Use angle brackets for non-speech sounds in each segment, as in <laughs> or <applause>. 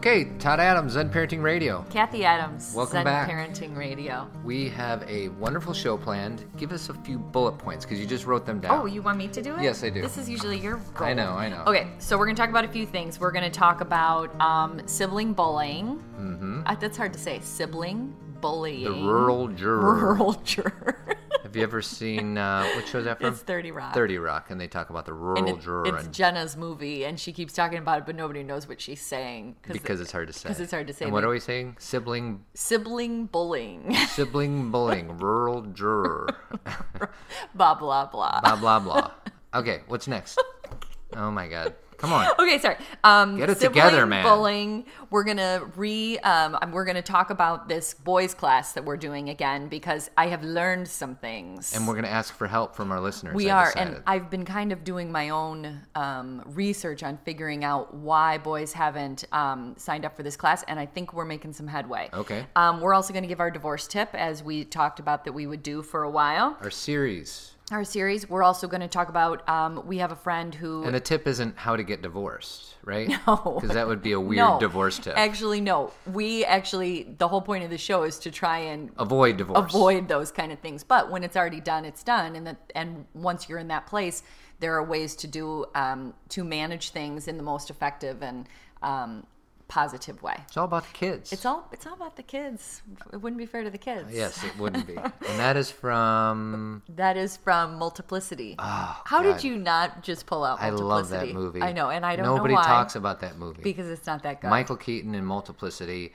Okay, Todd Adams, Zen Parenting Radio. Kathy Adams, Welcome Zen back. Parenting Radio. We have a wonderful show planned. Give us a few bullet points because you just wrote them down. Oh, you want me to do it? Yes, I do. This is usually your goal. I know, I know. Okay, so we're going to talk about a few things. We're going to talk about um, sibling bullying. Mm-hmm. Uh, that's hard to say. Sibling bullying. the rural juror. Rural juror. Have you ever seen uh, what show is that from? it's 30 Rock. 30 Rock, and they talk about the rural And it- juror it's and Jenna's movie, and she keeps talking about it, but nobody knows what she's saying. because it's hard to say. 'cause it's hard to say. And what are we saying? Sibling Sibling bullying. <laughs> sibling bullying, rural juror. <laughs> blah, blah, blah. blah blah blah. <laughs> Okay, what's next? Oh my god. Come on. Okay, sorry. Um, Get it together, man. Bullying. We're gonna re. Um, we're gonna talk about this boys class that we're doing again because I have learned some things. And we're going to ask for help from our listeners. we I are, decided. and I've been kind of doing my own um, research on figuring out why boys haven't um, signed up for this class, and I think we're making some headway. Okay. Um, we're also going to give our divorce tip, as we talked about that we would do for a while. Our series. Our series. We're also going to talk about. Um, we have a friend who And the tip isn't how to get divorced, right? <laughs> No. Because that would be a <laughs> weird no, divorce tip. Actually, no. We actually, the whole point of the show is to try and Avoid divorce. avoid those kind of things. But when it's already done, it's done. And that, and once you're in that place, there are ways to do um, to manage things in the most effective and um, positive way. It's all about the kids. It's all it's all about the kids. It wouldn't be fair to the kids. Yes, it wouldn't be. <laughs> and that is from. That is from Multiplicity. Oh, How God. did you not just pull out I Multiplicity? love that movie. I know, and I don't Nobody know why. talks about that movie. because it's not that good. Michael Keaton in Multiplicity.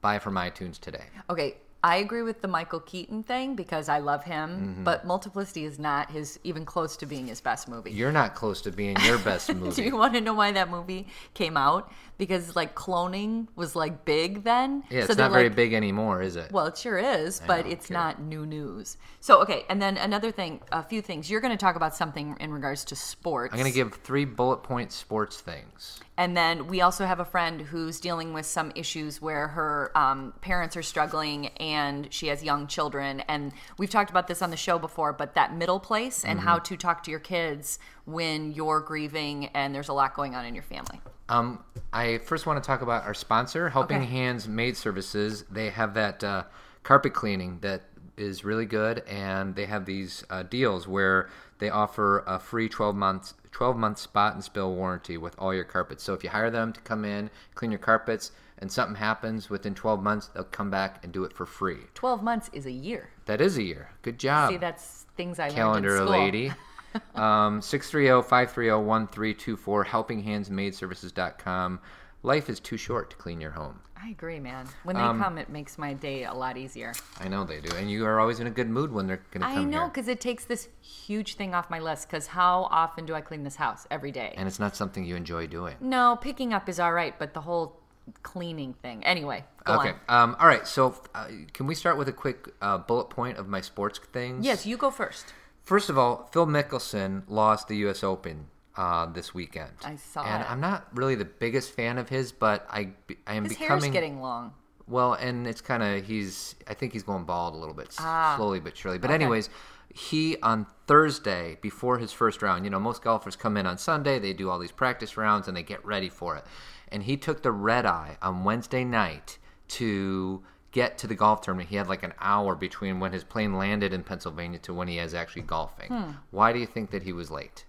Buy from iTunes today. Okay, I agree with the Michael Keaton thing because I love him, Mm-hmm. but Multiplicity is not his even close to being his best movie. You're not close to being your best <laughs> movie. Do you want to know why that movie came out? Because like cloning was like big then. yeah, it's So they're not very like, big anymore, is it? Well, it sure is, but don't it's care. not new news. So okay, and then another thing, a few things. You're going to talk about something in regards to sports. I'm going to give three bullet point sports things. And then we also have a friend who's dealing with some issues where her um, parents are struggling and she has young children. And we've talked about this on the show before, but that middle place and how to talk to your kids when you're grieving and there's a lot going on in your family. Um, I first want to talk about our sponsor, Helping Okay. Hands Maid Services. They have that uh, carpet cleaning that is really good, and they have these uh, deals where they offer a free 12 months 12 month spot and spill warranty with all your carpets. So if you hire them to come in, clean your carpets, and something happens within 12 months, they'll come back and do it for free. 12 months is a year. That is a year. Good job. See, that's things I calendar learned in school. lady. <laughs> um, 630-530-1324, helpinghandsmaidservices.com. Life is too short to clean your home. I agree, man. When they Um, come, it makes my day a lot easier. I know they do. And you are always in a good mood when they're going to I know, because it takes this huge thing off my list. Because how often do I clean this house? Every day. And it's not something you enjoy doing. No, picking up is all right, but the whole cleaning thing. Anyway, go Okay. Um, all right. So uh, can we start with a quick uh, bullet point of my sports things? Yes, you go first. First of all, Phil Mickelson lost the U.S. Open uh, this weekend. I saw And it. I'm not really the biggest fan of his, but I, I am His becoming... hair's getting long. Well, and it's kind of he's. I think he's going bald a little bit, Ah. slowly but surely. But Okay. anyways, he on Thursday before his first round. You know, most golfers come in on Sunday, they do all these practice rounds, and they get ready for it. And he took the red eye on Wednesday night to get to the golf tournament. He had like an hour between when his plane landed in Pennsylvania to when he is actually golfing. Hmm. Why do you think that he was late?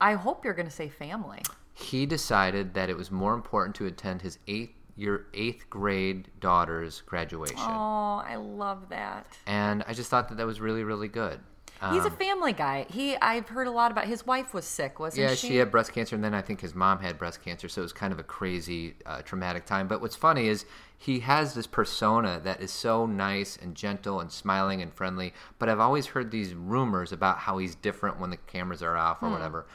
I hope you're going to say family. he decided that it was more important to attend his eighth your eighth grade daughter's graduation. Oh, I love that. and I just thought that that was really, really good. He's a family guy. He, I've heard a lot about. His wife was sick, wasn't Yeah, she? she had breast cancer, and then I think his mom had breast cancer, so it was kind of a crazy, uh, traumatic time. But what's funny is he has this persona that is so nice and gentle and smiling and friendly. But I've always heard these rumors about how he's different when the cameras are off Hmm. or whatever.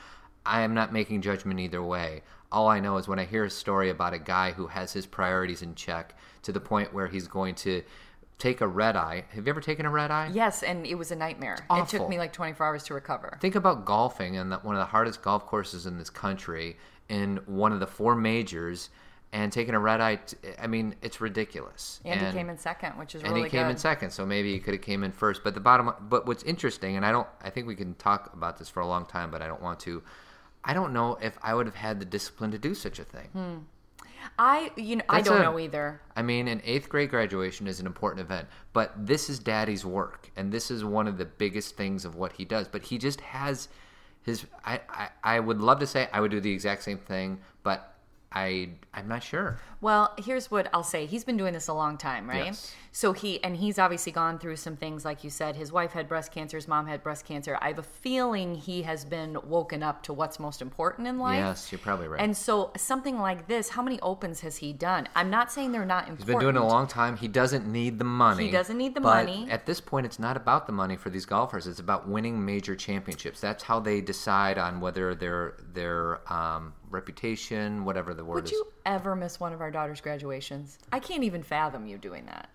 I am not making judgment either way. All I know is when I hear a story about a guy who has his priorities in check to the point where he's going to take a red eye. Have you ever taken a red eye? Yes, and it was a nightmare. It took me like 24 hours to recover. Think about golfing and one of the hardest golf courses in this country in one of the four majors and taking a red eye. T- I mean, it's ridiculous. Andy and, came in second, which is and really he came good. in second, so maybe he could have came in first. But the bottom, but what's interesting, and I don't, I think we can talk about this for a long time, but I don't want to. I don't know if I would have had the discipline to do such a thing. Hmm. I you know I don't a- know either. I mean, an eighth grade graduation is an important event, but this is daddy's work, and this is one of the biggest things of what he does. But he just has his. I, I, I would love to say I would do the exact same thing, but I I'm not sure. Well, here's what I'll say. He's been doing this a long time, right? Yes. So he and he's obviously gone through some things like you said. His wife had breast cancer, his mom had breast cancer. I have a feeling he has been woken up to what's most important in life. Yes, you're probably right. And so something like this, how many opens has he done? I'm not saying they're not important. He's been doing it a long time. He doesn't need the money. He doesn't need the but money. At this point, it's not about the money for these golfers. It's about winning major championships. That's how they decide on whether their their um, reputation, whatever the word Would is. you ever miss one of our daughter's graduations? I can't even fathom you doing that.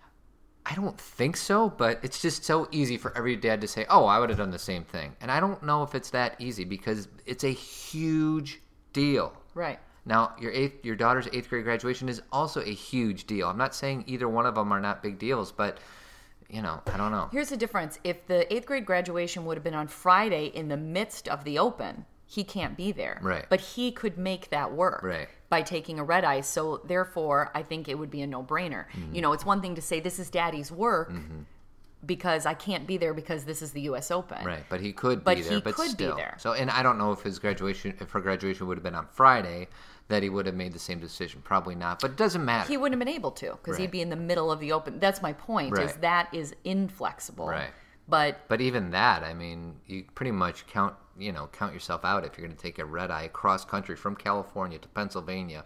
I don't think so, but it's just so easy for every dad to say, "Oh, I would have done the same thing." And I don't know if it's that easy because it's a huge deal. Right. Now, your eighth, your daughter's eighth grade graduation is also a huge deal. I'm not saying either one of them are not big deals, but you know, I don't know. Here's the difference. If the eighth grade graduation would have been on Friday in the midst of the open, he can't be there. Right. But he could make that work. Right. By taking a red eye. So therefore, I think it would be a no brainer. Mm-hmm. You know, it's one thing to say this is daddy's work because I can't be there because this is the US Open. Right, but he could But be there. he but could be still. there. So, and I don't know if his graduation, if her graduation would have been on Friday, that he would have made the same decision. Probably not. But it doesn't matter. He wouldn't have been able to because he'd be in the middle of the open. That's my point. Is that is inflexible. Right. But But even that, I mean, you pretty much count, you know, count yourself out if you're going to take a red eye cross country from California to Pennsylvania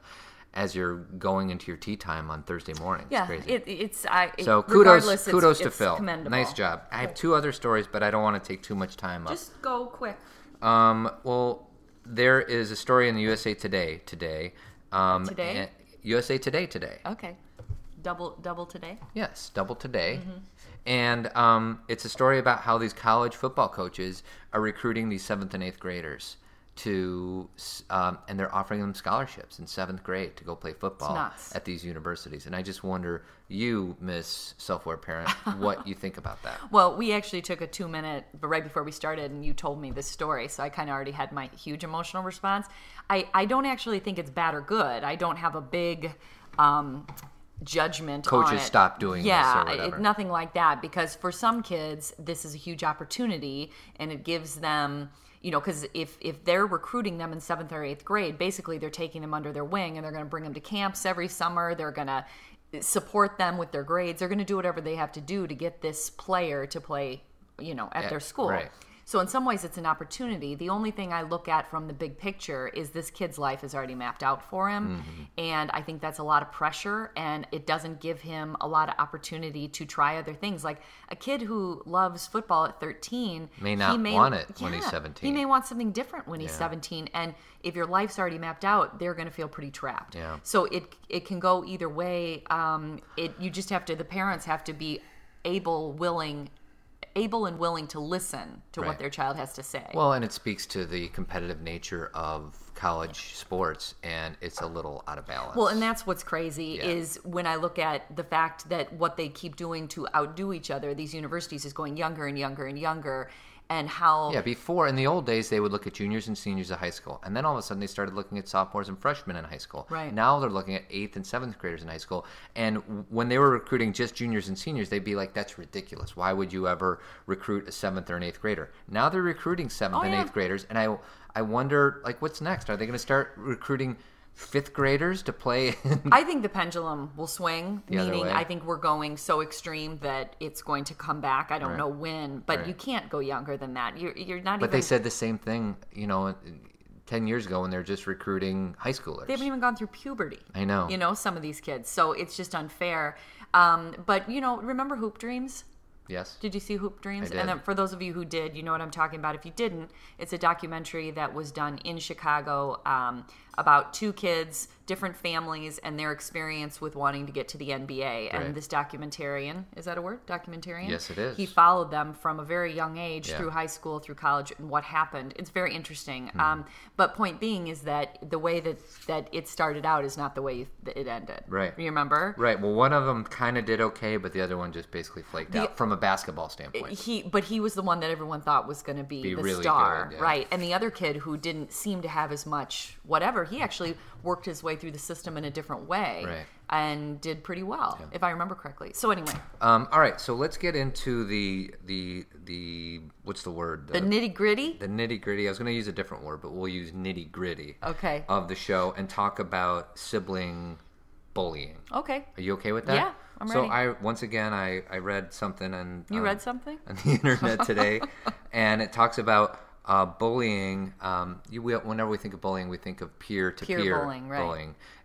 as you're going into your tea time on Thursday morning. yeah, it's crazy. it, it's I. it- so kudos, it's- kudos to it's Phil. commendable. Nice job. I have two other stories, but I don't want to take too much time up. Just go quick. Um, well, there is a story in the USA Today today. Um, Today? USA Today today. Okay. Double double today. Yes, double today. And um, it's a story about how these college football coaches are recruiting these seventh and eighth graders to, um, and they're offering them scholarships in seventh grade to go play football at these universities. And I just wonder, you, Miss Self-Aware Parent, <laughs> what you think about that? Well, we actually took a two minute, but right before we started, and you told me this story, so I kind of already had my huge emotional response. I, I don't actually think it's bad or good. I don't have a big um, judgment. on Coaches stop doing this yeah, it- nothing like that. Because for some kids, this is a huge opportunity, and it gives them. You know, because if if they're recruiting them in seventh or eighth grade, basically they're taking them under their wing, and they're going to bring them to camps every summer. They're going to support them with their grades. They're going to do whatever they have to do to get this player to play, you know, at Yeah, their school. right. So in some ways, it's an opportunity. The only thing I look at from the big picture is this kid's life is already mapped out for him, Mm-hmm. and I think that's a lot of pressure, and it doesn't give him a lot of opportunity to try other things. Like a kid who loves football at 13 May he not want it when he's 17. He may want something different when he's Yeah. 17, and if your life's already mapped out, they're going to feel pretty trapped. Yeah. So it it can go either way. Um, it you just have to the parents have to be able, willing, able and willing to listen to Right. what their child has to say. Well, and it speaks to the competitive nature of college sports, and it's a little out of balance. Well, and that's what's crazy Yeah. is when I look at the fact that what they keep doing to outdo each other, these universities is going younger and younger and younger, and how Yeah, before in the old days they would look at juniors and seniors of high school, and then all of a sudden they started looking at sophomores and freshmen in high school. Right. Now they're looking at eighth and seventh graders in high school, and when they were recruiting just juniors and seniors, they'd be like, "That's ridiculous. Why would you ever recruit a seventh or an eighth grader?" Now they're recruiting seventh Oh, and yeah. eighth graders, and I I wonder like what's next? Are they going to start recruiting fifth graders to play? <laughs> I think the pendulum will swing, The meaning. I think we're going so extreme that it's going to come back. I don't Right. know when, but Right. you can't go younger than that. You're you're not but even they said the same thing, you know, ten years ago when they're just recruiting high schoolers. they haven't even gone through puberty. I know. You know, some of these kids. So it's just unfair. Um, but you know, remember Hoop Dreams? yes. Did you see Hoop Dreams? And then for those of you who did, you know what I'm talking about. If you didn't, it's a documentary that was done in Chicago um, about two kids, different families, and their experience with wanting to get to the NBA. And this documentarian, is that a word? Documentarian? Yes, it is. He followed them from a very young age Yeah. through high school, through college, and what happened. It's very interesting. Hmm. Um, but point being is that the way that, that it started out is not the way that it ended. Right. You remember? Right. Well, one of them kind of did okay, but the other one just basically flaked out from a basketball standpoint. he but he was the one that everyone thought was going to be, Be the really star good, yeah. right and the other kid who didn't seem to have as much whatever he actually worked his way through the system in a different way Right. and did pretty well if i remember correctly so anyway Um, all right, so let's get into the the the what's the word? the nitty gritty the nitty gritty. I was going to use a different word, but we'll use nitty gritty okay of the show and talk about sibling bullying. okay Are you okay with that? Yeah, I'm so ready. I once again I I read something and you read something on the <laughs> internet today, <laughs> and it talks about uh, bullying. Um, you we, whenever we think of bullying, we think of peer to Peer bullying, right.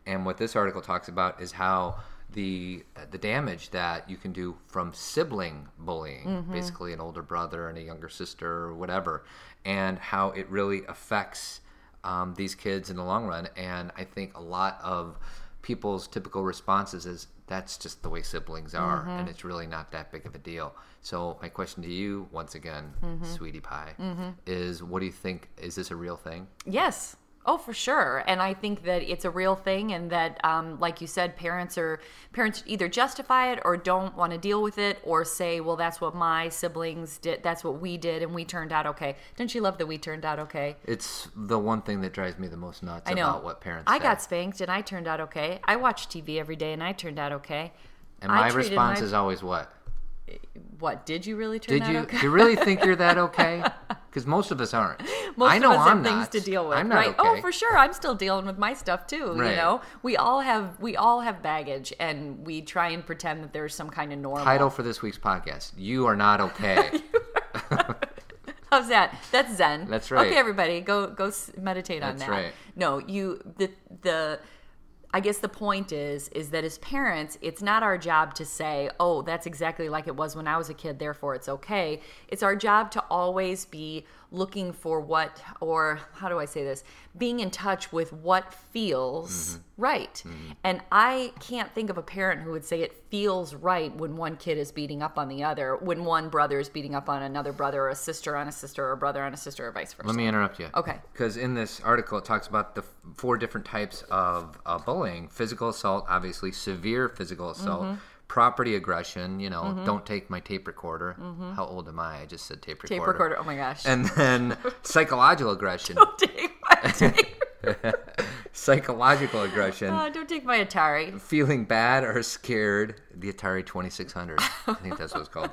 And what this article talks about is how the the damage that you can do from sibling bullying, Mm-hmm. basically an older brother and a younger sister or whatever, and how it really affects um, these kids in the long run. And I think a lot of people's typical responses is that's just the way siblings are Mm-hmm. and it's really not that big of a deal so my question to you once again Mm-hmm. sweetie pie is what do you think is this a real thing Yes. Oh, for sure. And I think that it's a real thing, and that, um, like you said, parents are parents either justify it or don't want to deal with it, or say, "Well, that's what my siblings did. That's what we did, and we turned out okay." Don't you love that we turned out okay? it's the one thing that drives me the most nuts I know. about what parents I say. got spanked, and I turned out okay. I watch TV every day, and I turned out okay. and my response my- is always what What did you really turn did out you okay? do you really think you're that <laughs> okay because most of us aren't Most i know of us i'm have things not to deal with, i'm not right? Oh, okay Oh, for sure. I'm still dealing with my stuff too. You know, we all have we all have baggage, and we try and pretend that there's some kind of normal. title for this week's podcast you are not okay <laughs> <laughs> How's that? That's Zen. That's right. Okay, everybody, go go meditate on That's that. right. No, you the the. I guess the point is is that as parents, it's not our job to say, "Oh, that's exactly like it was when I was a kid, therefore it's okay." It's our job to always be looking for what or how do I say this? Being in touch with what feels right. And I can't think of a parent who would say it feels right when one kid is beating up on the other, when one brother is beating up on another brother or a sister on a sister or a brother on a sister or vice versa. Let me interrupt you. Okay. Because in this article, it talks about the four different types of uh, bullying physical assault, obviously, severe physical assault, Mm-hmm. Property aggression, you know, don't take my tape recorder. How old am I? I just said tape recorder. Tape recorder. Oh my gosh. And then <laughs> psychological aggression. don't take my <laughs> tape. <laughs> psychological aggression. Uh, don't take my Atari. feeling bad or scared. The Atari 2600. I think that's what it's called.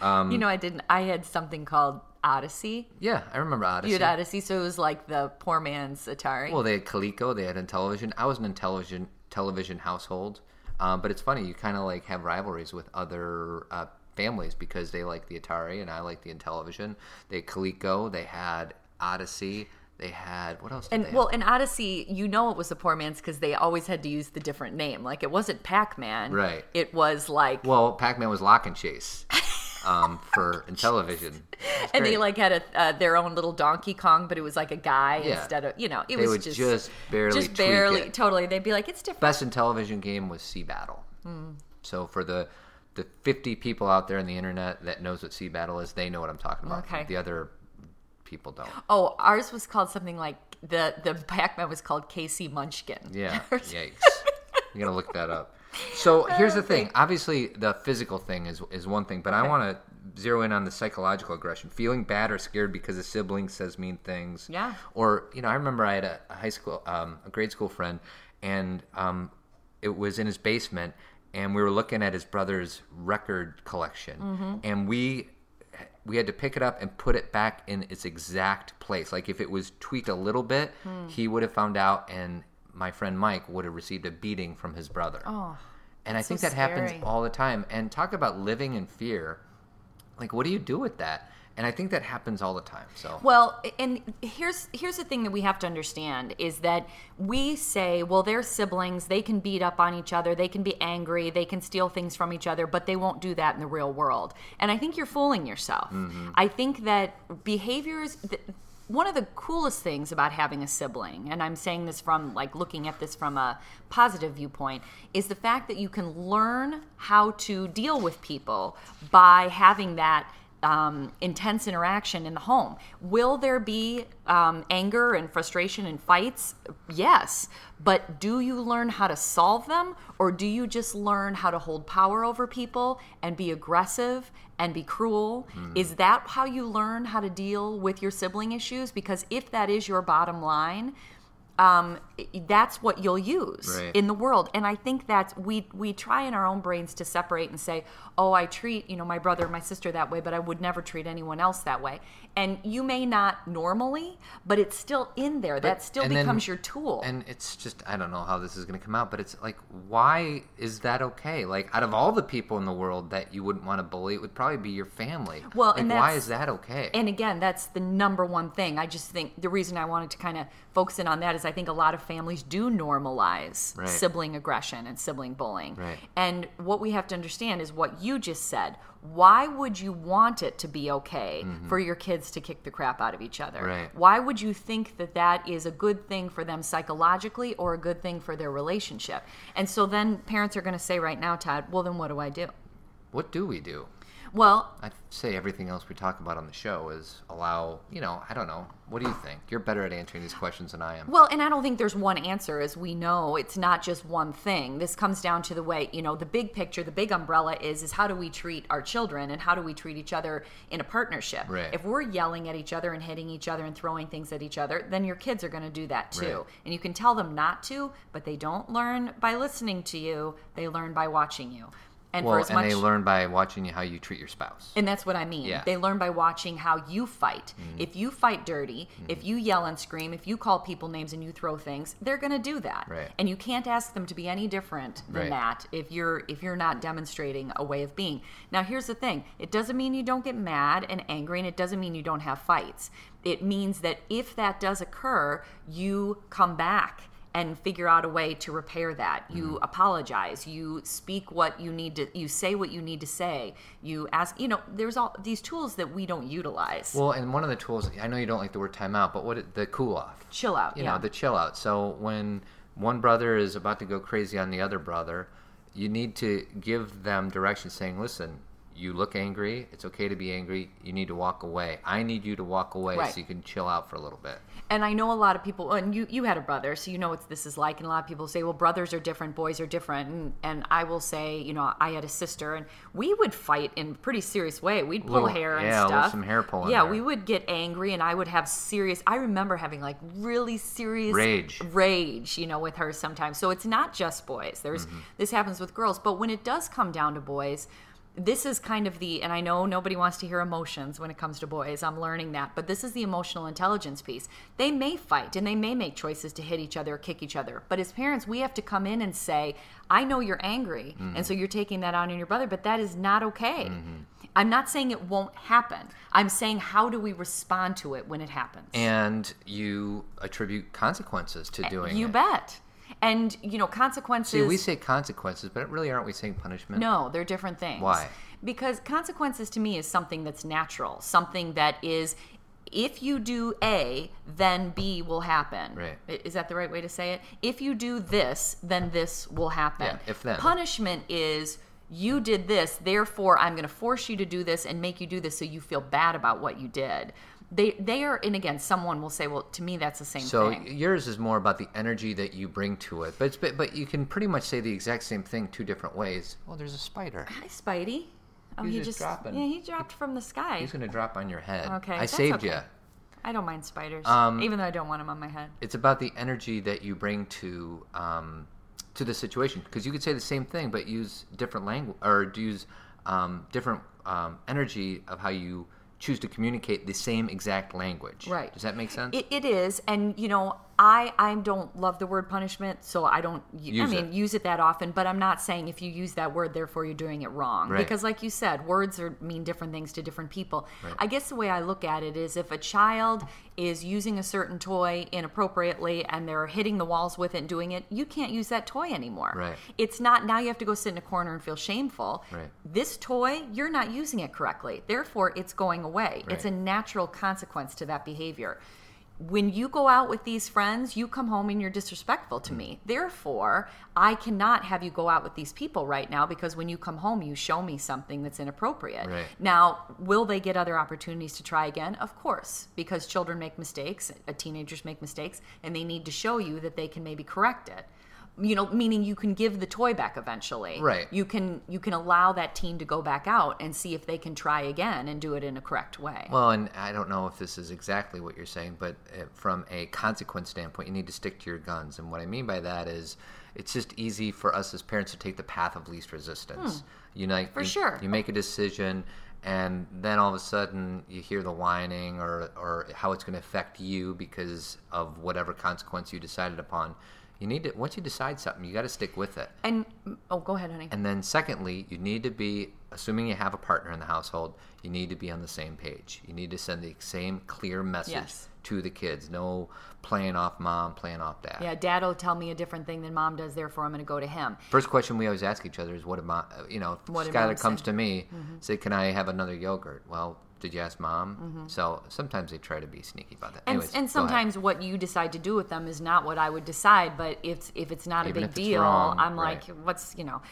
Um, you know, I didn't. I had something called Odyssey. Yeah, I remember Odyssey. You had Odyssey, so it was like the poor man's Atari. Well, they had Coleco, they had Intellivision. I was an Intellivision television household, um, but it's funny you kind of like have rivalries with other uh, families because they like the Atari and I like the Intellivision. They had Coleco, they had Odyssey, they had what else? Did and well, in Odyssey, you know it was the poor man's because they always had to use the different name. Like it wasn't Pac Man. Right. It was like, well, Pac-Man was Lock and Chase <laughs> um, for Intellivision. <laughs> It's and they like had a uh, their own little Donkey Kong, but it was like a guy Yeah. instead of you know it They was just just barely just barely it. totally. They'd be like, it's different. best Intellivision game was Sea Battle. So for the the 50 people out there on the internet that knows what Sea Battle is, they know what I'm talking about. Okay. The other people don't. Oh, ours was called something like the the Pac Man was called K.C. Munchkin. Yeah. <laughs> Yikes. You gotta look that up. So <laughs> here's the thing. Obviously, the physical thing is is one thing, but I want to zero in on the psychological aggression. Feeling bad or scared because a sibling says mean things. Yeah. Or you know, I remember I had a, a high school, um, a grade school friend, and um, it was in his basement, and we were looking at his brother's record collection, Mm-hmm. and we we had to pick it up and put it back in its exact place. Like if it was tweaked a little bit, Hmm. he would have found out, and my friend Mike would have received a beating from his brother. Oh, and I so think that happens all the time. And talk about living in fear. Like, what do you do with that? And I think that happens all the time. So Well, and here's here's the thing that we have to understand is that we say, well, they're siblings, they can beat up on each other, they can be angry, they can steal things from each other, but they won't do that in the real world. And I think you're fooling yourself. Mm-hmm. I think that behaviors th- one of the coolest things about having a sibling, and I'm saying this from like looking at this from a positive viewpoint, is the fact that you can learn how to deal with people by having that um, intense interaction in the home. Will there be um, anger and frustration and fights? Yes. But do you learn how to solve them or do you just learn how to hold power over people and be aggressive and be cruel? Hmm. Is that how you learn how to deal with your sibling issues? Because if that is your bottom line, um, that's what you'll use Right. in the world. And I think that's we we try in our own brains to separate and say, oh, I treat you know my brother, my sister that way, but I would never treat anyone else that way. And you may not normally, but it's still in there. that still and then- becomes your tool. And it's just I don't know how this is going to come out, but it's like why is that okay? Like out of all the people in the world that you wouldn't want to bully, it would probably be your family. Well, like, and why is that okay? And again, that's the number one thing. I just think the reason I wanted to kind of focus in on that is I think a lot of families do normalize Right. sibling aggression and sibling bullying. Right. And what we have to understand is what you just said. Why would you want it to be okay for your kids to kick the crap out of each other? Mm-hmm. Right. Why would you think that that is a good thing for them psychologically or a good thing for their relationship? And so then parents are going to say right now, Todd, well, then what do I do? what do we do? Well, I'd say everything else we talk about on the show is allow, you know, I don't know. What do you think? You're better at answering these questions than I am. Well, and I don't think there's one answer, as we know. It's not just one thing. This comes down to the way, you know, the big picture, the big umbrella is is how do we treat our children and how do we treat each other in a partnership. Right. If we're yelling at each other and hitting each other and throwing things at each other, then your kids are going to do that too. Right. And you can tell them not to, but they don't learn by listening to you. They learn by watching you. And well, for as and much they learn by watching you how you treat your spouse. and that's what I mean. Yeah. Mm-hmm. They learn by watching how you fight. If you fight dirty, if you yell and scream, if you call people names and you throw things, they're going to do that. Right. And you can't ask them to be any different than Right. that if you're if you're not demonstrating a way of being. Now, here's the thing. It doesn't mean you don't get mad and angry and it doesn't mean you don't have fights. It means that if that does occur, you come back and figure out a way to repair that. You Mm-hmm. apologize. You speak what you need to. You say what you need to say. You ask. You know, there's all these tools that we don't utilize. Well, and one of the tools, I know you don't like the word timeout, but what the cool off. Chill out. you yeah. know the chill out so when one brother is about to go crazy on the other brother you need to give them direction saying listen you look angry it's okay to be angry you need to walk away i need you to walk away Right. so you can chill out for a little bit and I know a lot of people, and you you had a brother, so you know what this is like. And a lot of people say, well, brothers are different, boys are different. And, and I will say, you know, I had a sister, and we would fight in a pretty serious way. We'd pull Little- hair and yeah, stuff. some hair pulling Yeah, there. we would get angry, and I would have serious. I remember having like really serious Rage. rage, you know, with her sometimes. So it's not just boys. There's Mm-hmm. this happens with girls, but when it does come down to boys, this is kind of the and I know nobody wants to hear emotions when it comes to boys. I'm learning that, but this is the emotional intelligence piece. They may fight and they may make choices to hit each other or kick each other, but as parents, we have to come in and say, "I know you're angry, and so you're taking that on in your brother, but that is not okay." Mm-hmm. I'm not saying it won't happen. I'm saying how do we respond to it when it happens? and you attribute consequences to eh, doing you it bet. And you know, consequences see we say consequences but really aren't we saying punishment No, they're different things. Why? Because consequences to me is something that's natural, something that is if you do A, then B will happen. Right. Is that the right way to say it? If you do this, then this will happen. Yeah, if then. Punishment is you did this, therefore I'm going to force you to do this and make you do this so you feel bad about what you did. They they are and again someone will say, well, to me that's the same so thing. So yours is more about the energy that you bring to it but it's, but, but you can pretty much say the exact same thing two different ways well there's a spider Hi, Spidey. Oh, He's he just just dropping. yeah, he dropped from the sky. he's gonna drop on your head Okay, i that's saved okay. you I don't mind spiders, Um, even though I don't want them on my head. it's about the energy that you bring to um, to the situation because you could say the same thing but use different language or use um, different um, energy of how you choose to communicate the same exact language Right. does that make sense It, it is, and you know, I I don't love the word punishment, so I don't. I Use mean, it. use it that often. But I'm not saying if you use that word, therefore you're doing it wrong. Right. Because, like you said, words are mean different things to different people. I guess the way I look at it is, if a child is using a certain toy inappropriately and they're hitting the walls with it and doing it, you can't use that toy anymore. Right. It's not now you have to go sit in a corner and feel shameful. Right. This toy, you're not using it correctly. Therefore, it's going away. It's a natural consequence to that behavior when you go out with these friends, you come home and you're disrespectful to me. Therefore, I cannot have you go out with these people right now because when you come home, you show me something that's inappropriate. Right. Now, will they get other opportunities to try again? Of course, because children make mistakes, uh, teenagers make mistakes, and they need to show you that they can maybe correct it. You know, meaning you can give the toy back eventually. Right. You can you can allow that teen to go back out and see if they can try again and do it in a correct way. Well, and I don't know if this is exactly what you're saying, but uh, from a consequence standpoint, you need to stick to your guns. And what I mean by that is, it's just easy for us as parents to take the path of least resistance. You know, Hmm. For you, sure. You make a decision, and then all of a sudden you hear the whining or or how it's going to affect you because of whatever consequence you decided upon. You need to once you decide something, you got to stick with it. And oh, go ahead, honey. And then, secondly, you need to be, assuming you have a partner in the household, you need to be on the same page. You need to send the same clear message Yes. to the kids. No playing off mom, playing off dad. Yeah, dad will tell me a different thing than mom does, therefore I'm going to go to him. First question we always ask each other is, "What mom?" uh, You know, if What Skylar comes say? to me, say, "Can I have another yogurt?" Well, did you ask mom? So sometimes they try to be sneaky about that. Mm-hmm. And, Anyways, and sometimes what you decide to do with them is not what I would decide, but if if it's not Even a big deal, wrong, I'm right. like, what's you know.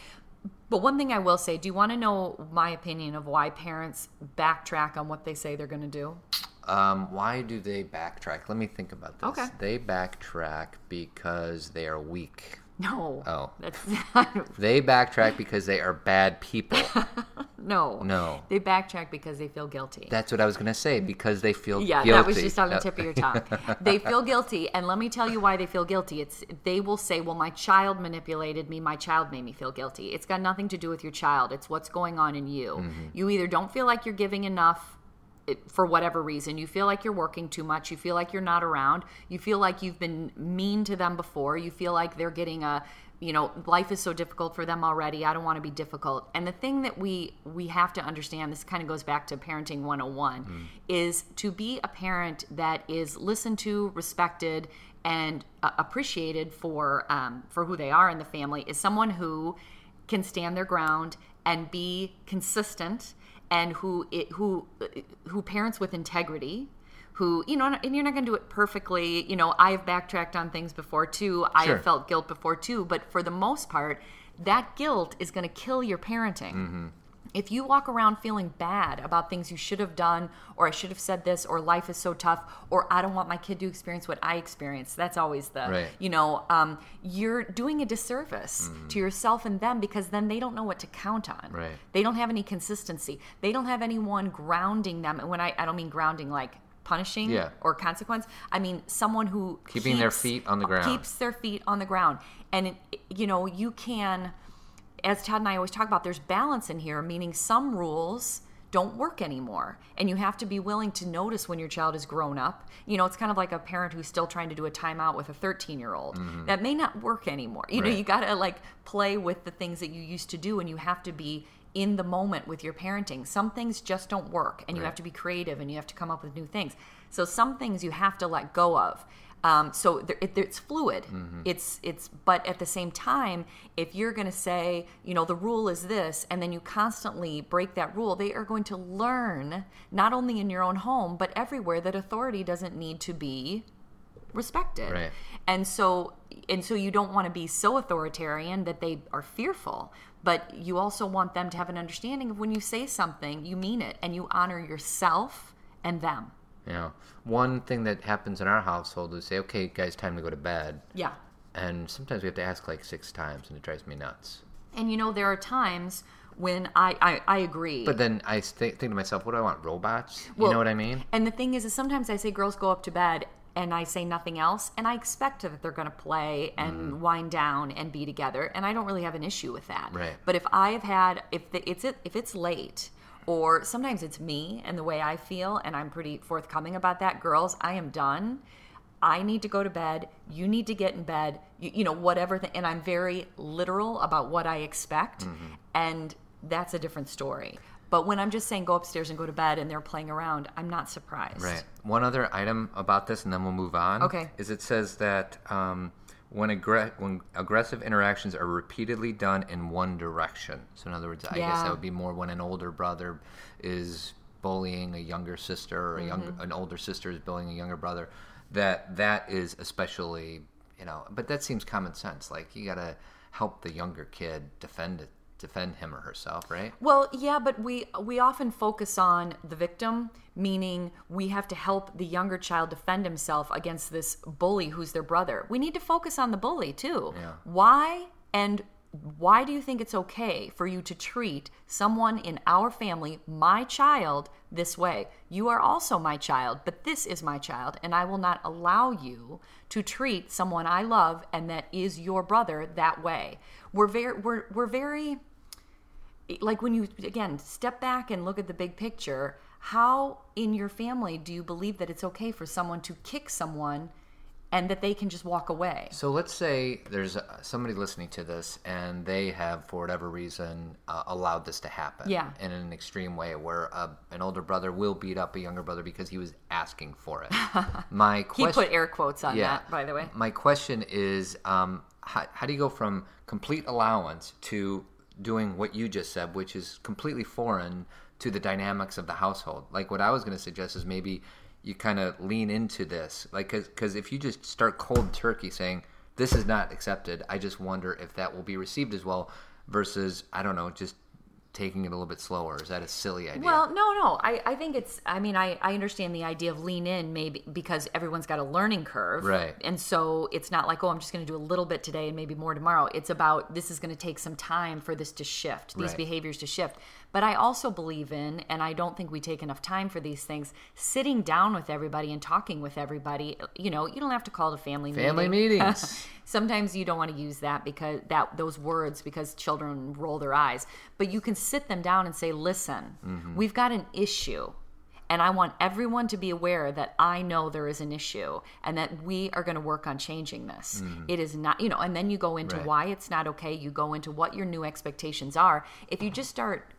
But one thing I will say, do you want to know my opinion of why parents backtrack on what they say they're going to do? Um, why do they backtrack? Let me think about this. Okay. They backtrack because they are weak. No. Oh. That's They backtrack because they are bad people. <laughs> no. No. They backtrack because they feel guilty. That's what I was going to say because they feel guilty. Yeah, guilty. that was just on the tip of your tongue. <laughs> they feel guilty, and let me tell you why they feel guilty. It's they will say, "Well, my child manipulated me. My child made me feel guilty." It's got nothing to do with your child. It's what's going on in you. Mm-hmm. You either don't feel like you're giving enough it, for whatever reason. You feel like you're working too much. You feel like you're not around. You feel like you've been mean to them before. You feel like they're getting a you know life is so difficult for them already i don't want to be difficult and the thing that we we have to understand this kind of goes back to parenting 101 is to be a parent that is listened to respected and uh, appreciated for um, for who they are in the family is someone who can stand their ground and be consistent and who it, who uh, who parents with integrity who you know and you're not going to do it perfectly you know i've backtracked on things before too i Sure. have felt guilt before too but for the most part that guilt is going to kill your parenting mm-hmm. If you walk around feeling bad about things you should have done or i should have said this or life is so tough or i don't want my kid to experience what i experienced that's always the Right. you know um, you're doing a disservice to yourself and them because then they don't know what to count on Right. they don't have any consistency they don't have anyone grounding them and when i, I don't mean grounding like punishing Yeah. or consequence i mean someone who Keeping their feet on the ground. keeps their feet on the ground and it, you know you can as todd and i always talk about there's balance in here meaning some rules don't work anymore. And you have to be willing to notice when your child is grown up. You know it's kind of like a parent who's still trying to do a timeout with a 13 year old mm-hmm. that may not work anymore. You know you got to like play with the things that you used to do and you have to be in the moment with your parenting. Some things just don't work and you have to be creative and you have to come up with new things. So some things you have to let go of um, so there, it, it's fluid. Mm-hmm. It's it's but at the same time, if you're going to say, you know, the rule is this, and then you constantly break that rule, they are going to learn not only in your own home but everywhere that authority doesn't need to be respected. Right. And so and so you don't want to be so authoritarian that they are fearful, but you also want them to have an understanding of when you say something, you mean it and you honor yourself and them. You know, one thing that happens in our household is say, "Okay, guys, time to go to bed," Yeah. and sometimes we have to ask like six times, and it drives me nuts. And you know, there are times when I I, I agree. But then I think, think to myself, "What do I want? Robots?" You Well, know what I mean? And the thing is, is sometimes I say girls go up to bed and I say nothing else, and I expect that they're going to play and mm-hmm. wind down and be together, and I don't really have an issue with that. Right. But if I have had, if the, it's if it's late, or sometimes it's me and the way I feel, and I'm pretty forthcoming about that, girls, I am done. I need to go to bed. You need to get in bed. You, you know, whatever. Th- and I'm very literal about what I expect, and that's a different story. But when I'm just saying go upstairs and go to bed, and they're playing around, I'm not surprised. Right. One other item about this, and then we'll move on. Okay. Is it says that um, when aggre- when aggressive interactions are repeatedly done in one direction. So in other words, I guess that would be more when an older brother is bullying a younger sister, or a young Mm-hmm. an older sister is bullying a younger brother. that that is especially you know. But that seems common sense. Like you gotta help the younger kid defend it, defend him or herself, right? Well, yeah, but we we often focus on the victim, meaning we have to help the younger child defend himself against this bully who's their brother. We need to focus on the bully too. Yeah. Why and why do you think it's okay for you to treat someone in our family, my child, this way? You are also my child, but this is my child, and I will not allow you to treat someone I love and that is your brother that way. We're very we're we're very like when you again step back and look at the big picture, how in your family do you believe that it's okay for someone to kick someone and that they can just walk away? So let's say there's uh somebody listening to this and they have, for whatever reason, uh, allowed this to happen. Yeah. In an extreme way, where uh, an older brother will beat up a younger brother because he was asking for it. <laughs> My He question. put air quotes on Yeah. that, by the way. My question is, um, how, how do you go from complete allowance to doing what you just said, which is completely foreign to the dynamics of the household? Like what I was going to suggest is maybe you kind of lean into this, like because if you just start cold turkey saying this is not accepted, I just wonder if that will be received as well. Versus, I don't know, just taking it a little bit slower. Is that a silly idea? Well, no, no. I, I think it's, I mean, I, I understand the idea of lean in maybe because everyone's got a learning curve. Right. And so it's not like, oh, I'm just going to do a little bit today and maybe more tomorrow. It's about this is going to take some time for this to shift, these Right. behaviors to shift. But I also believe in, and I don't think we take enough time for these things, sitting down with everybody and talking with everybody. You know, you don't have to call it a family meeting. Family meetings. <laughs> Sometimes you don't want to use that because that those words because children roll their eyes. But you can sit them down and say, "Listen, Mm-hmm. we've got an issue." And I want everyone to be aware that I know there is an issue and that we are going to work on changing this. It is not, you know, and then you go into. Right. why it's not okay. You go into what your new expectations are. If you just start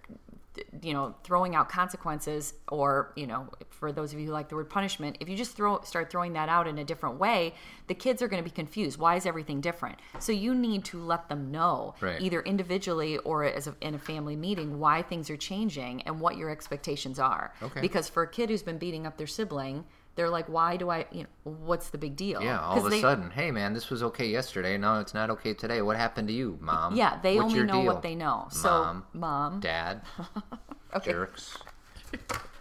you know throwing out consequences or you know for those of you who like the word punishment if you just throw start throwing that out in a different way the kids are going to be confused why is everything different so you need to let them know Right. either individually or as a, in a family meeting why things are changing and what your expectations are Okay. because for a kid who's been beating up their sibling they're like why do i you know what's the big deal Yeah, all of a they- sudden, hey man, this was okay yesterday. No, it's not okay today. What happened to you, mom? yeah they What's only know deal? what they know so Mom. mom Dad, <laughs> Okay. jerks,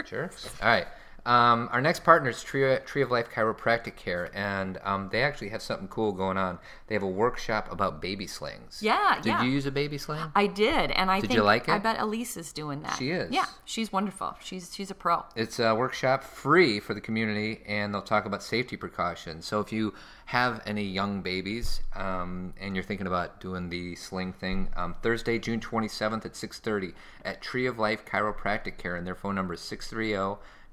jerks. All right. Um, our next partner is Tree, Tree of Life Chiropractic Care, and um, they actually have something cool going on. They have a workshop about baby slings. Yeah, Did yeah. you use a baby sling? I did, and I Did think you like it? I bet Elise is doing that. She is. Yeah, she's wonderful. She's she's a pro. It's a workshop free for the community, and they'll talk about safety precautions. So if you have any young babies um, and you're thinking about doing the sling thing, um, Thursday, June 27th at 6:30 at Tree of Life Chiropractic Care, and their phone number is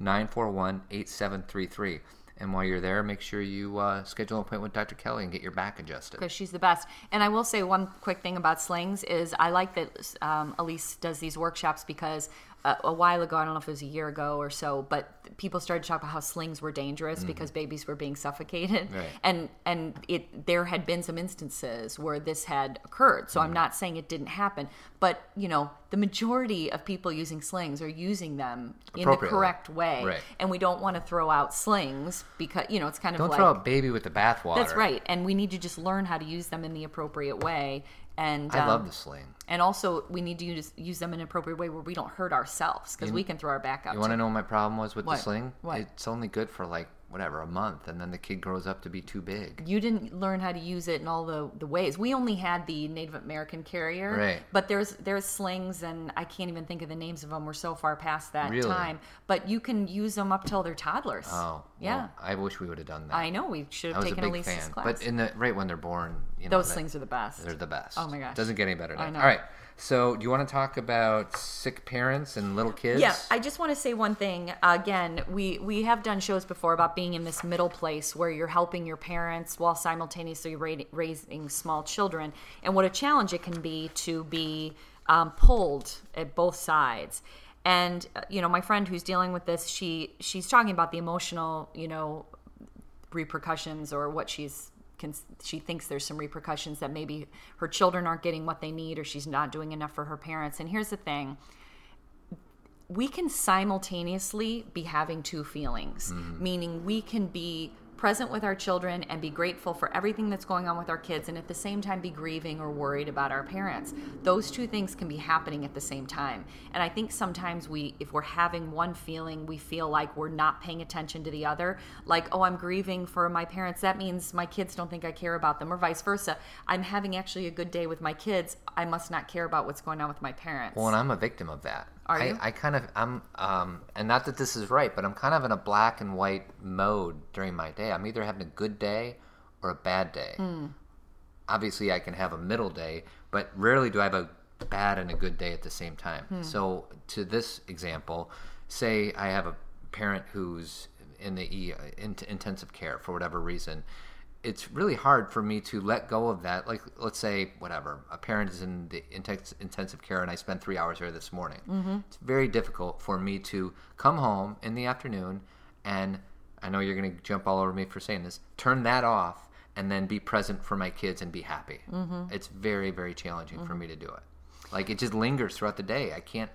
oh, 630-941-8733. And while you're there, make sure you uh, schedule an appointment with Dr. Kelly and get your back adjusted. because she's the best. And I will say one quick thing about slings is I like that um, Elise does these workshops because uh, a while ago, I don't know if it was a year ago or so, but people started to talk about how slings were dangerous because babies were being suffocated, Mm-hmm. Right. and and it there had been some instances where this had occurred. So Mm-hmm. I'm not saying it didn't happen, but you know the majority of people using slings are using them in the correct way, Right. and we don't want to throw out slings because you know it's kind of Don't like throw a baby with the bathwater. that's right, and we need to just learn how to use them in the appropriate way. And I um, love the sling. And also, we need to use, use them in an appropriate way where we don't hurt ourselves because we can throw our back out. You want to know what my problem was with What? the sling? What? It's only good for like whatever a month, and then the kid grows up to be too big. You didn't learn how to use it in all the, the ways. We only had the Native American carrier, Right. But there's there's slings, and I can't even think of the names of them. We're so far past that Really? time. But you can use them up till they're toddlers. Oh, yeah. well, I wish we would have done that. I know we should I have was a taken big Elise's fan, class. but in the right when they're born, you know, Those that- slings are the best. they're the best. Oh my gosh. doesn't get any better. Know. All right, so do you want to talk about sick parents and little kids? Yeah, I just want to say one thing. Again, we we have done shows before about being in this middle place where you're helping your parents while simultaneously ra- raising small children, and what a challenge it can be to be um, pulled at both sides. And you know, my friend who's dealing with this, she she's talking about the emotional, you know, repercussions or what she's can, she thinks there's some repercussions that maybe her children aren't getting what they need or she's not doing enough for her parents. And here's the thing we can simultaneously be having two feelings, mm-hmm. meaning we can be present with our children and be grateful for everything that's going on with our kids and at the same time be grieving or worried about our parents. Those two things can be happening at the same time. And I think sometimes we if we're having one feeling, we feel like we're not paying attention to the other. Like, oh, I'm grieving for my parents. That means my kids don't think I care about them or vice versa. I'm having actually a good day with my kids. I must not care about what's going on with my parents. Well, and I'm a victim of that. Are I, you? I kind of I'm um and not that this is right, but I'm kind of in a black and white mode during my day. I'm either having a good day or a bad day. Hmm. Obviously, I can have a middle day, but rarely do I have a bad and a good day at the same time. Hmm. So, to this example, say I have a parent who's in the E- in intensive care for whatever reason. It's really hard for me to let go of that. Like, let's say, whatever, a parent is in the intense, intensive care and I spent three hours there this morning. Mm-hmm. It's very difficult for me to come home in the afternoon and I know you're going to jump all over me for saying this, turn that off and then be present for my kids and be happy. Mm-hmm. It's very, very challenging for me to do it. Like, it just lingers throughout the day. I can't.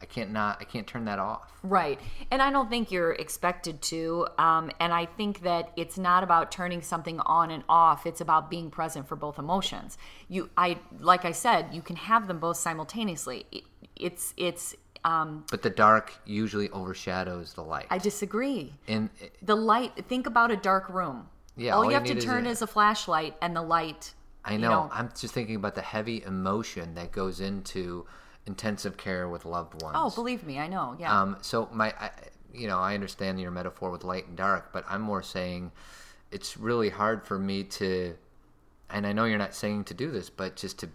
I can't not. I can't turn that off. Right. And I don't think you're expected to. Um, and I think that it's not about turning something on and off. It's about being present for both emotions. You, I, like I said, you can have them both simultaneously. It, it's, it's. Um, But the dark usually overshadows the light. I disagree. and The light. Think about a dark room. Yeah, All, all you you have to need is turn a- is a flashlight, and the light. I you know. I'm just thinking about the heavy emotion that goes into intensive care with loved ones. Oh, believe me, I know. Yeah. Um, so my, I, you know, I understand your metaphor with light and dark, but I'm more saying it's really hard for me to, and I know you're not saying to do this, but just to,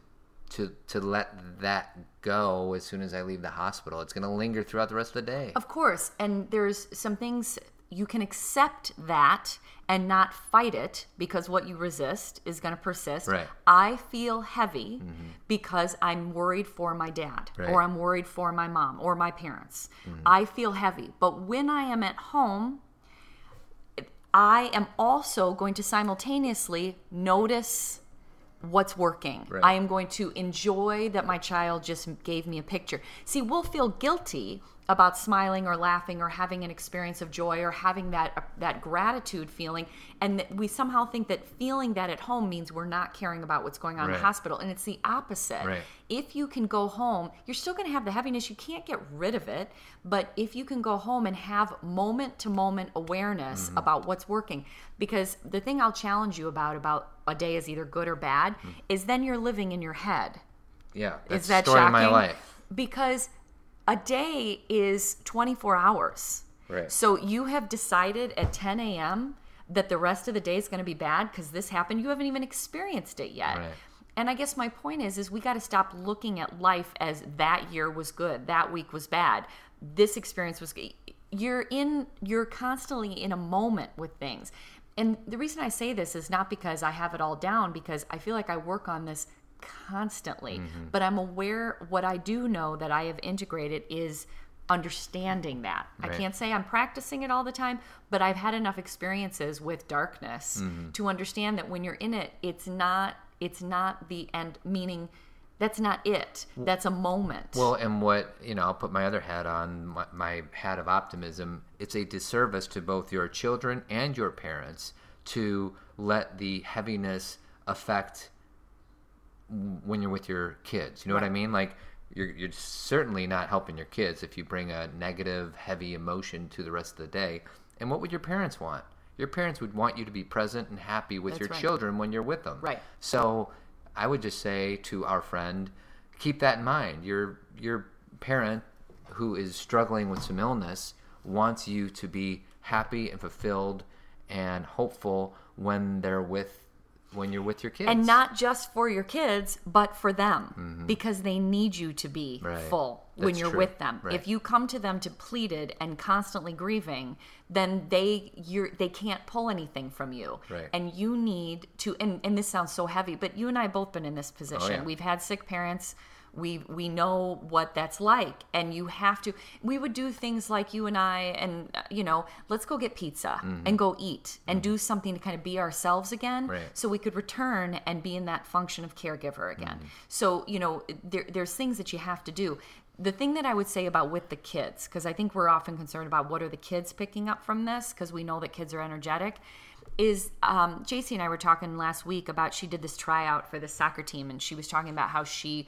to, to let that go as soon as I leave the hospital. It's going to linger throughout the rest of the day. Of course, and there's some things you can accept that and not fight it because what you resist is going to persist. Right. I feel heavy mm-hmm. because I'm worried for my dad Right. or I'm worried for my mom or my parents. Mm-hmm. I feel heavy. But when I am at home, I am also going to simultaneously notice what's working. Right. I am going to enjoy that my child just gave me a picture. See, we'll feel guilty about smiling or laughing or having an experience of joy or having that that gratitude feeling and that we somehow think that feeling that at home means we're not caring about what's going on in the hospital and it's the opposite. Right. If you can go home, you're still going to have the heaviness. You can't get rid of it, but if you can go home and have moment to moment awareness Mm-hmm. about what's working because the thing I'll challenge you about about a day is either good or bad Mm-hmm. is then you're living in your head. yeah, that's Is that story shocking? of my life. Because a day is 24 hours. Right. So you have decided at 10 a.m. that the rest of the day is going to be bad because this happened. You haven't even experienced it yet. Right. And I guess my point is, is we got to stop looking at life as that year was good, that week was bad, this experience was. good. You're in. You're constantly in a moment with things. And the reason I say this is not because I have it all down, because I feel like I work on this constantly. Mm-hmm. But I'm aware. What I do know that I have integrated is understanding that. I can't say I'm practicing it all the time, but I've had enough experiences with darkness Mm-hmm. to understand that when you're in it, it's not it's not the end meaning that's not it. That's a moment. Well, and what you know, I'll put my other hat on, my, my hat of optimism. It's a disservice to both your children and your parents to let the heaviness affect when you're with your kids. You know what I mean? Like you're you're certainly not helping your kids if you bring a negative, heavy emotion to the rest of the day. And what would your parents want? Your parents would want you to be present and happy with That's your right. children when you're with them. Right. So I would just say to our friend, keep that in mind. Your your parent who is struggling with some illness wants you to be happy and fulfilled and hopeful when they're with when you're with your kids. and not just for your kids, but for them because they need you to be Mm-hmm. Right. full when you're true. with them. Right. If you come to them depleted and constantly grieving, then they you're they can't pull anything from you. Right. And you need to and, and this sounds so heavy, but you and I have both been in this position. Oh, yeah. We've had sick parents. We we know what that's like, and you have to. We would do things like you and I, and uh, you know, let's go get pizza and go eat and do something to kind of be ourselves again, Mm-hmm. Right. so we could return and be in that function of caregiver again. Mm-hmm. So you know, there, there's things that you have to do. The thing that I would say about with the kids, because I think we're often concerned about what are the kids picking up from this, because we know that kids are energetic. is um, JC and I were talking last week about she did this tryout for the soccer team, and she was talking about how she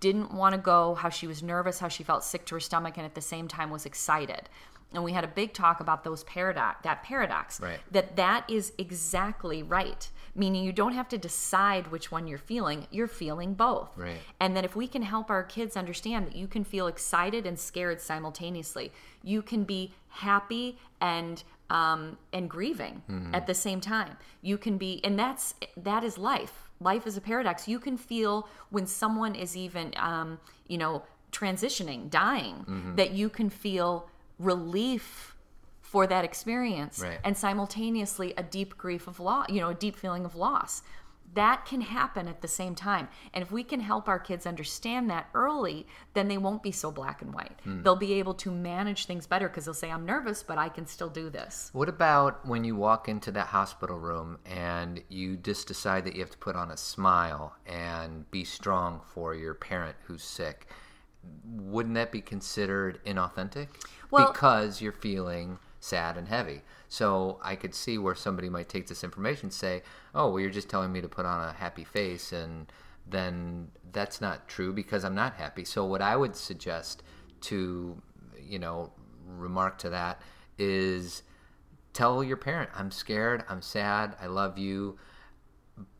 didn't want to go, how she was nervous, how she felt sick to her stomach, and at the same time was excited. And we had a big talk about those paradox, that paradox, Right. that that is exactly right. Meaning you don't have to decide which one you're feeling; you're feeling both. Right. And that if we can help our kids understand that you can feel excited and scared simultaneously, you can be happy and um, and grieving at the same time. You can be, and that's that is life. Life is a paradox. You can feel when someone is even, um, you know, transitioning, dying, that you can feel relief for that experience Right. and simultaneously a deep grief of loss, you know, a deep feeling of loss. That can happen at the same time. And if we can help our kids understand that early, then they won't be so black and white. Hmm. They'll be able to manage things better because they'll say, I'm nervous, but I can still do this. What about when you walk into that hospital room and you just decide that you have to put on a smile and be strong for your parent who's sick? Wouldn't that be considered inauthentic? Well- because you're feeling sad and heavy. So I could see where somebody might take this information and say, "Oh, well, you're just telling me to put on a happy face," and then that's not true because I'm not happy. So what I would suggest to, you know, remark to that is tell your parent, I'm scared, I'm sad, I love you,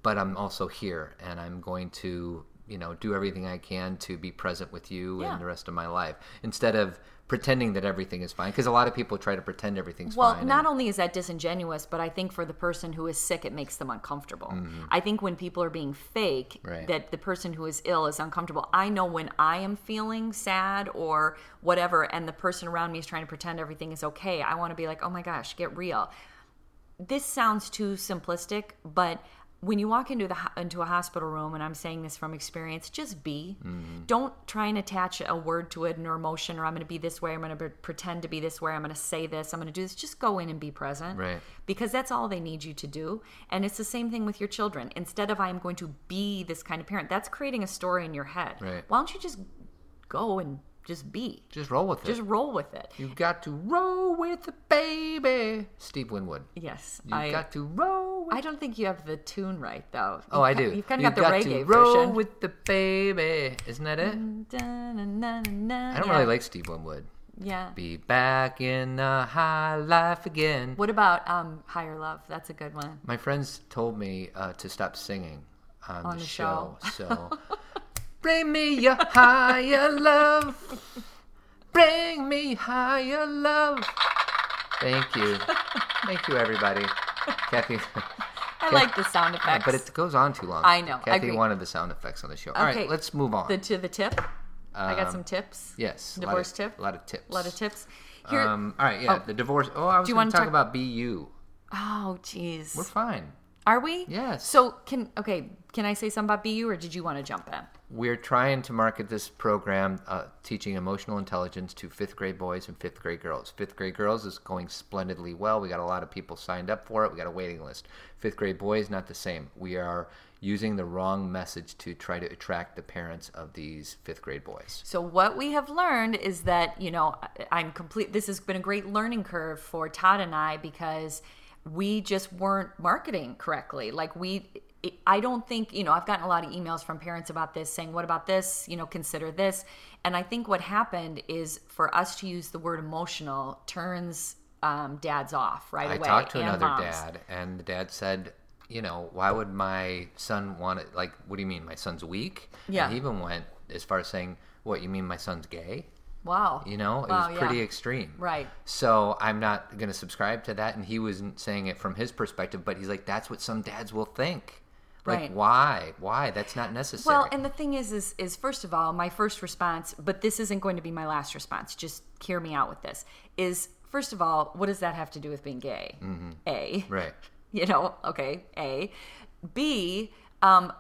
but I'm also here and I'm going to, you know, do everything I can to be present with you Yeah. and the rest of my life instead of pretending that everything is fine because a lot of people try to pretend everything's Well, fine. not and- only is that disingenuous, but I think for the person who is sick, it makes them uncomfortable. I think when people are being fake, Mm-hmm. Right. that the person who is ill is uncomfortable. I know when I am feeling sad or whatever, and the person around me is trying to pretend everything is okay, I want to be like, oh my gosh, get real. This sounds too simplistic, but when you walk into the into a hospital room, and I'm saying this from experience, just be. Mm-hmm. Don't try and attach a word to it or emotion, or I'm going to be this way. I'm going to pretend to be this way. I'm going to say this. I'm going to do this. Just go in and be present, Right. Because that's all they need you to do. And it's the same thing with your children. Instead of I'm going to be this kind of parent, that's creating a story in your head. Right. Why don't you just go and just be? just roll with it. Just roll with it. You've got to roll with the baby. Steve Winwood. Yes, You've I. got to roll with I don't think you have the tune right though. Oh, I You've do. ki- You've kind of You've got the to reggae roll version. with the baby. Isn't that it? I I don't really like Steve Winwood. Yeah. Be back in the high life again. What about um, Higher Love? That's a good one. My friends told me uh, to stop singing on, On the, the show. So, <laughs> bring me your higher love. Bring me higher love. Thank you. Thank you, everybody. Cathy. <laughs> I like the sound effects. But it goes on too long. I know, Cathy agree. wanted the sound effects on the show. All Okay. right, let's move on. the to the tip. I got Um, some tips. yes. a lot Divorce of- tip? A lot of tips. A lot of tips. Here. Um, all right, yeah, Oh. the divorce. Oh, I was Do you going wanna to talk talk- about BU. oh, jeez. We're fine. Are we? Yes. So can okay? Can I say something about BU, or did you want to jump in? We're trying to market this program uh, teaching emotional intelligence to fifth grade boys and fifth grade girls. Fifth grade girls is going splendidly well. We got a lot of people signed up for it. We got a waiting list. Fifth grade boys, not the same. We are using the wrong message to try to attract the parents of these fifth grade boys. So what we have learned is that you know I'm complete. This has been a great learning curve for Todd and I because we just weren't marketing correctly. Like we, I don't think you know. I've gotten a lot of emails from parents about this, saying, "What about this? You know, consider this." And I think what happened is for us to use the word emotional turns um, dads off right I away. I talked to another moms. dad, and the dad said, you know, why would my son want it? Like, what do you mean, my son's weak? Yeah. And he even went as far as saying, what, you mean my son's gay? Wow. You know, it Wow, was yeah. pretty extreme. Right. So I'm not going to subscribe to that. And he wasn't saying it from his perspective, but he's like, that's what some dads will think. Like, Right. why? Why? That's not necessary. Well, and the thing is, is, is first of all, my first response, but this isn't going to be my last response. Just hear me out with this. Is first of all, what does that have to do with being gay? A, right. <laughs> you know, okay. A, B, um,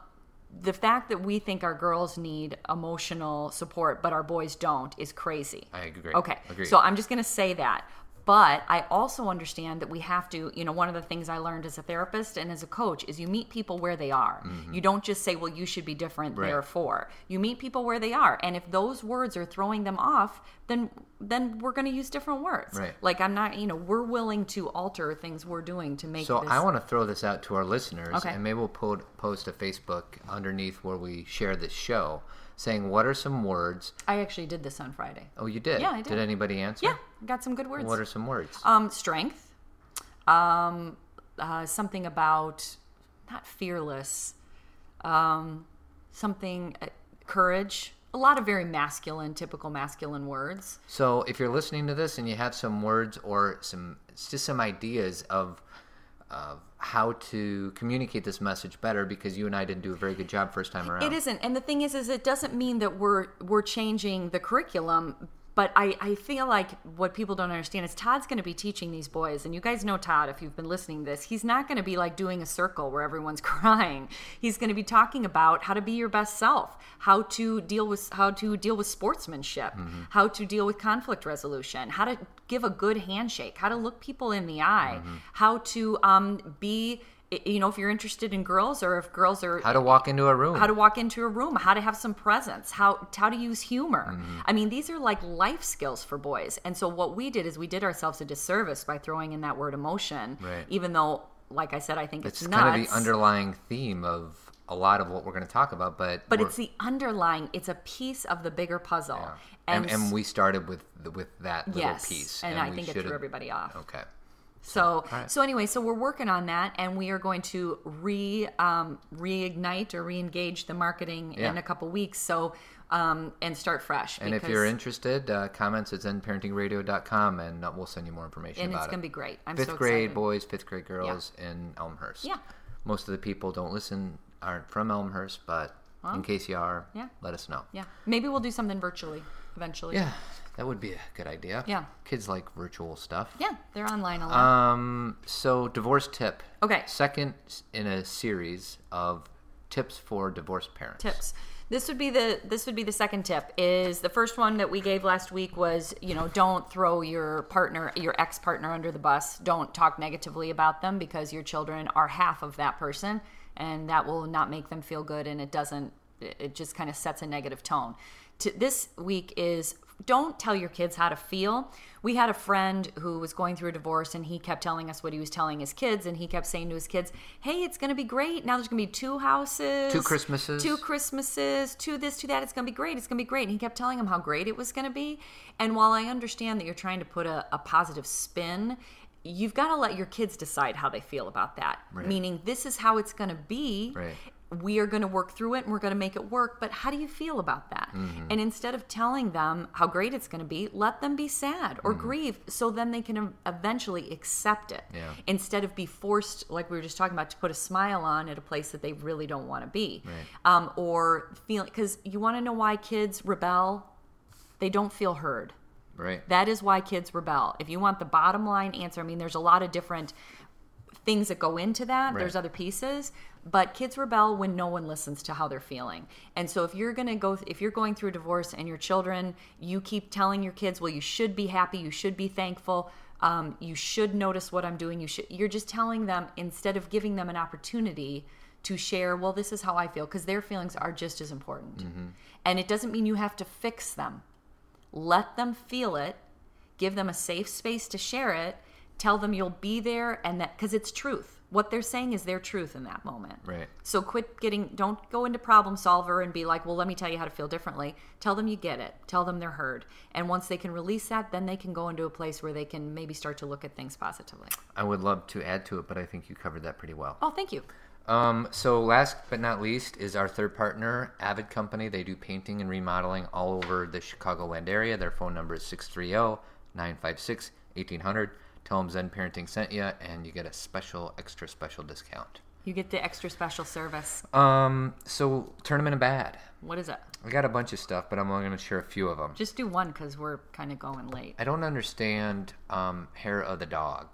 the fact that we think our girls need emotional support, but our boys don't, is crazy. I agree. Okay. Agree. So I'm just going to say that. But I also understand that we have to, you know, one of the things I learned as a therapist and as a coach is you meet people where they are. You don't just say, well, you should be different, Mm-hmm. Right. therefore. You meet people where they are. And if those words are throwing them off, then then we're going to use different words. Right. Like I'm not, you know, we're willing to alter things we're doing to make So this I want to throw this out to our listeners, Okay. and maybe we'll po- post a Facebook underneath where we share this show, saying what are some words. I actually did this on Friday. Oh, you did. Yeah, I did. Did anybody answer? Yeah, got some good words. What are some words? Um, strength. Um, uh, something about not fearless. Um, something uh, courage. A lot of very masculine, typical masculine words. So if you're listening to this and you have some words or some just some ideas of of how to communicate this message better, because you and I didn't do a very good job first time around. It isn't, and the thing is, is it doesn't mean that we're we're changing the curriculum. But I, I feel like what people don't understand is Todd's going to be teaching these boys, and you guys know Todd if you've been listening to this. He's not going to be like doing a circle where everyone's <laughs> crying. He's going to be talking about how to be your best self, how to deal with how to deal with sportsmanship, how to deal with conflict resolution, how to give a good handshake, how to look people in the eye, how to um, be you know if you're interested in girls or if girls are How to walk into a room. how to walk into a room, how to have some presence, how how to use humor. Mm-hmm. I mean, these are like life skills for boys. And so what we did is we did ourselves a disservice by throwing in that word emotion, Right. even though, like I said, I think it's, it's nuts. kind of the underlying theme of a lot of what we're going to talk about, but but it's the underlying. It's a piece of the bigger puzzle. and, and we started with with that little yes, piece, and, I we think it threw everybody off. Okay. So right. so anyway, so we're working on that, and we are going to re um, reignite or reengage the marketing in a couple weeks. So um, and start fresh. And if you're interested, uh, comments at zenparentingradio.com and uh, we'll send you more information about it. and it's it. going to be great. I'm fifth so grade boys, fifth grade girls in Elmhurst. Yeah. Most of the people don't listen, aren't from Elmhurst, but in case you are, yeah. let us know. Yeah, maybe we'll do something virtually eventually. Yeah, that would be a good idea. Yeah. Kids like virtual stuff. yeah, they're online a lot. Um. So divorce tip. Okay. Second in a series of tips for divorced parents. Tips. This would be the this would be the second tip. Is the first one that we gave last week was you know don't throw your partner your ex partner under the bus. Don't talk negatively about them because your children are half of that person, and that will not make them feel good, and it doesn't. It it just kind of sets a negative tone. To, this week is don't tell your kids how to feel. We had a friend who was going through a divorce and he kept telling us what he was telling his kids and he kept saying to his kids, "Hey, it's going to be great. Now there's going to be two houses, Two Christmases. two Christmases, two this, to that. It's going to be great. It's going to be great. And he kept telling him how great it was going to be. And while I understand that you're trying to put a, a positive spin, you've got to let your kids decide how they feel about that. Meaning, this is how it's going to be. Right. We are going to work through it and we're going to make it work. But how do you feel about that? And instead of telling them how great it's going to be, let them be sad or grieve so then they can eventually accept it Yeah. instead of be forced, like we were just talking about, to put a smile on at a place that they really don't want to be. Right. Um, or feel, because you want to know why kids rebel? They don't feel heard. Right. That is why kids rebel. If you want the bottom line answer, I mean, there's a lot of different things that go into that. Right. There's other pieces, but kids rebel when no one listens to how they're feeling. And so if you're going to go if you're going through a divorce and your children, you keep telling your kids, "Well, you should be happy, you should be thankful, um, you should notice what I'm doing." You should you're just telling them instead of giving them an opportunity to share, "Well, this is how I feel," because their feelings are just as important. And it doesn't mean you have to fix them let them feel it give them a safe space to share it tell them you'll be there and that because it's truth what they're saying is their truth in that moment Right. so quit getting don't go into problem solver and be like well let me tell you how to feel differently tell them you get it tell them they're heard and once they can release that then they can go into a place where they can maybe start to look at things positively I would love to add to it, but I think you covered that pretty well. oh thank you Um, so last but not least is our third partner, Avid Company. They do painting and remodeling all over the Chicagoland area. Their phone number is oh, 630-956-1800. Tell them Zen Parenting sent you, and you get a special, extra special discount. you get the extra special service Um, so tournament of bad. what is it I got a bunch of stuff, but I'm only going to share a few of them. just do one because we're kind of going late I don't understand um, hair of the dog.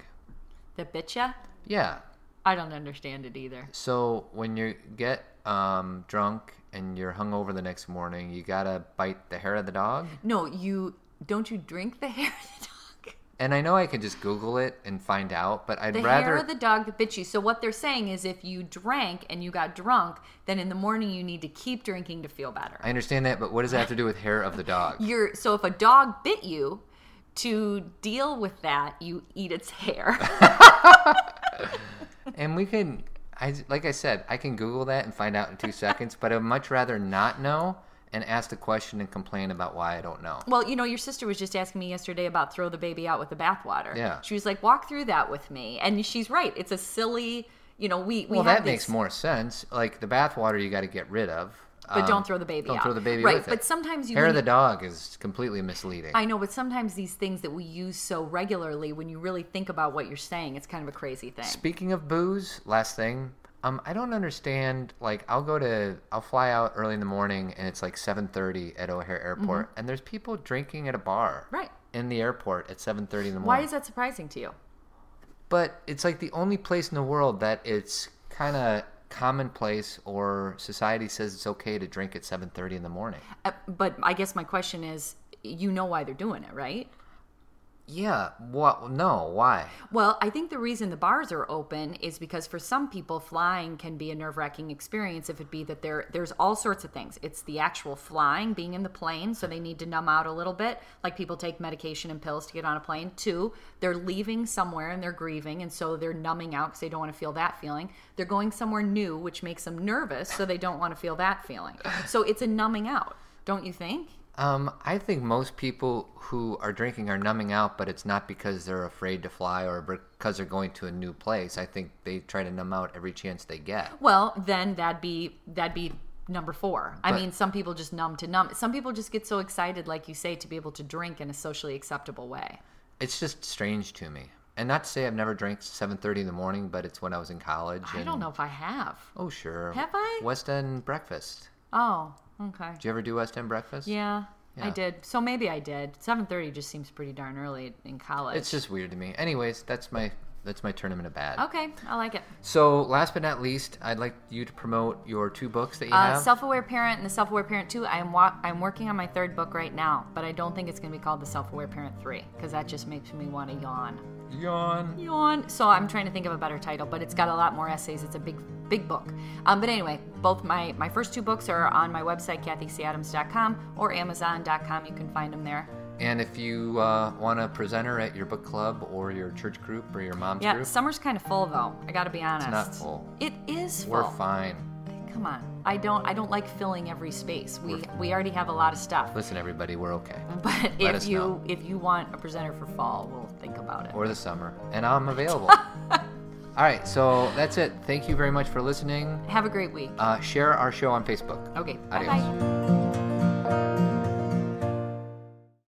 the bit ya Yeah. i don't understand it either So when you get um, drunk and you're hungover the next morning, you gotta bite the hair of the dog. No, you don't you drink the <laughs> hair of the dog? And I know I can just Google it and find out, but I'd The rather. hair of the dog that bit you. So what they're saying is, if you drank and you got drunk, then in the morning you need to keep drinking to feel better. I understand that, but what does that have to do with hair of the dog? <laughs> You're so if a dog bit you, to deal with that, you eat its hair. <laughs> <laughs> And we can, I like I said, I can Google that and find out in two seconds. But I'd much rather not know and ask the question and complain about why I don't know. well, you know, your sister was just asking me yesterday about throw the baby out with the bathwater. Yeah. She was like, walk through that with me, and she's right. It's a silly, you know, we we Well, that these- makes more sense. Like the bathwater, you got to get rid of. But Um, don't throw the baby don't out. throw the baby right, with it. but sometimes you hair of the dog is completely misleading. I know, but sometimes these things that we use so regularly, when you really think about what you're saying, it's kind of a crazy thing. Speaking of booze, last thing, um, I don't understand. Like, I'll go to, I'll fly out early in the morning, and it's like 7:30 at O'Hare Airport, and there's people drinking at a bar, Mm-hmm. Right. in the airport at 7:30 in the morning. Why is that surprising to you? But it's like the only place in the world that it's kind of commonplace, or society says it's okay to drink at 7:30 in the morning. Uh, but I guess my question is, you know why they're doing it, right? Yeah. What? No. Why? Well, I think the reason the bars are open is because for some people, flying can be a nerve wracking experience. If it be that there, there's all sorts of things. It's the actual flying, being in the plane, so they need to numb out a little bit. Like people take medication and pills to get on a plane. Two, they're leaving somewhere and they're grieving, and so they're numbing out because they don't want to feel that feeling. They're going somewhere new, which makes them nervous, so they don't want to feel that feeling. So it's a numbing out, don't you think? Um, I think most people who are drinking are numbing out, but it's not because they're afraid to fly or because they're going to a new place. I think they try to numb out every chance they get. Well, then that'd be that'd be number four. I mean, some people just numb to numb. Some people just get so excited, like you say, to be able to drink in a socially acceptable way. It's just strange to me. And not to say I've never drank 7:30 in the morning, but it's when I was in college. I and- don't know if I have. Oh sure. Have I? West End breakfast. Oh, okay. Did you ever do West End breakfast? Yeah, I did. So maybe I did. Seven thirty just seems pretty darn early in college. It's just weird to me. Anyways, that's my that's my tournament of bad. okay. I like it. So last but not least, I'd like you to promote your two books that you Uh, have. Self-aware parent and the self-aware parent two. I am wa- I'm working on my third book right now, but I don't think it's going to be called the self-aware parent three because that just makes me want to yawn. Yawn. yawn. So I'm trying to think of a better title, but it's got a lot more essays. It's a big, big book. Um, but anyway, both my my first two books are on my website, kathycadams.com or amazon.com. You can find them there. And if you uh, want a presenter at your book club or your church group or your mom's Yeah, group, summer's kind of full though. I got to be honest. It's not full. It is full. we're fine. Come on. I don't. I don't like filling every space. We we already have a lot of stuff. Listen, everybody, we're okay. But Let if you know. if you want a presenter for fall, we'll think about it. Or the summer. And I'm available. <laughs> All right, so that's it. Thank you very much for listening. Have a great week. Uh, share our show on Facebook. Okay. Adios. Bye bye.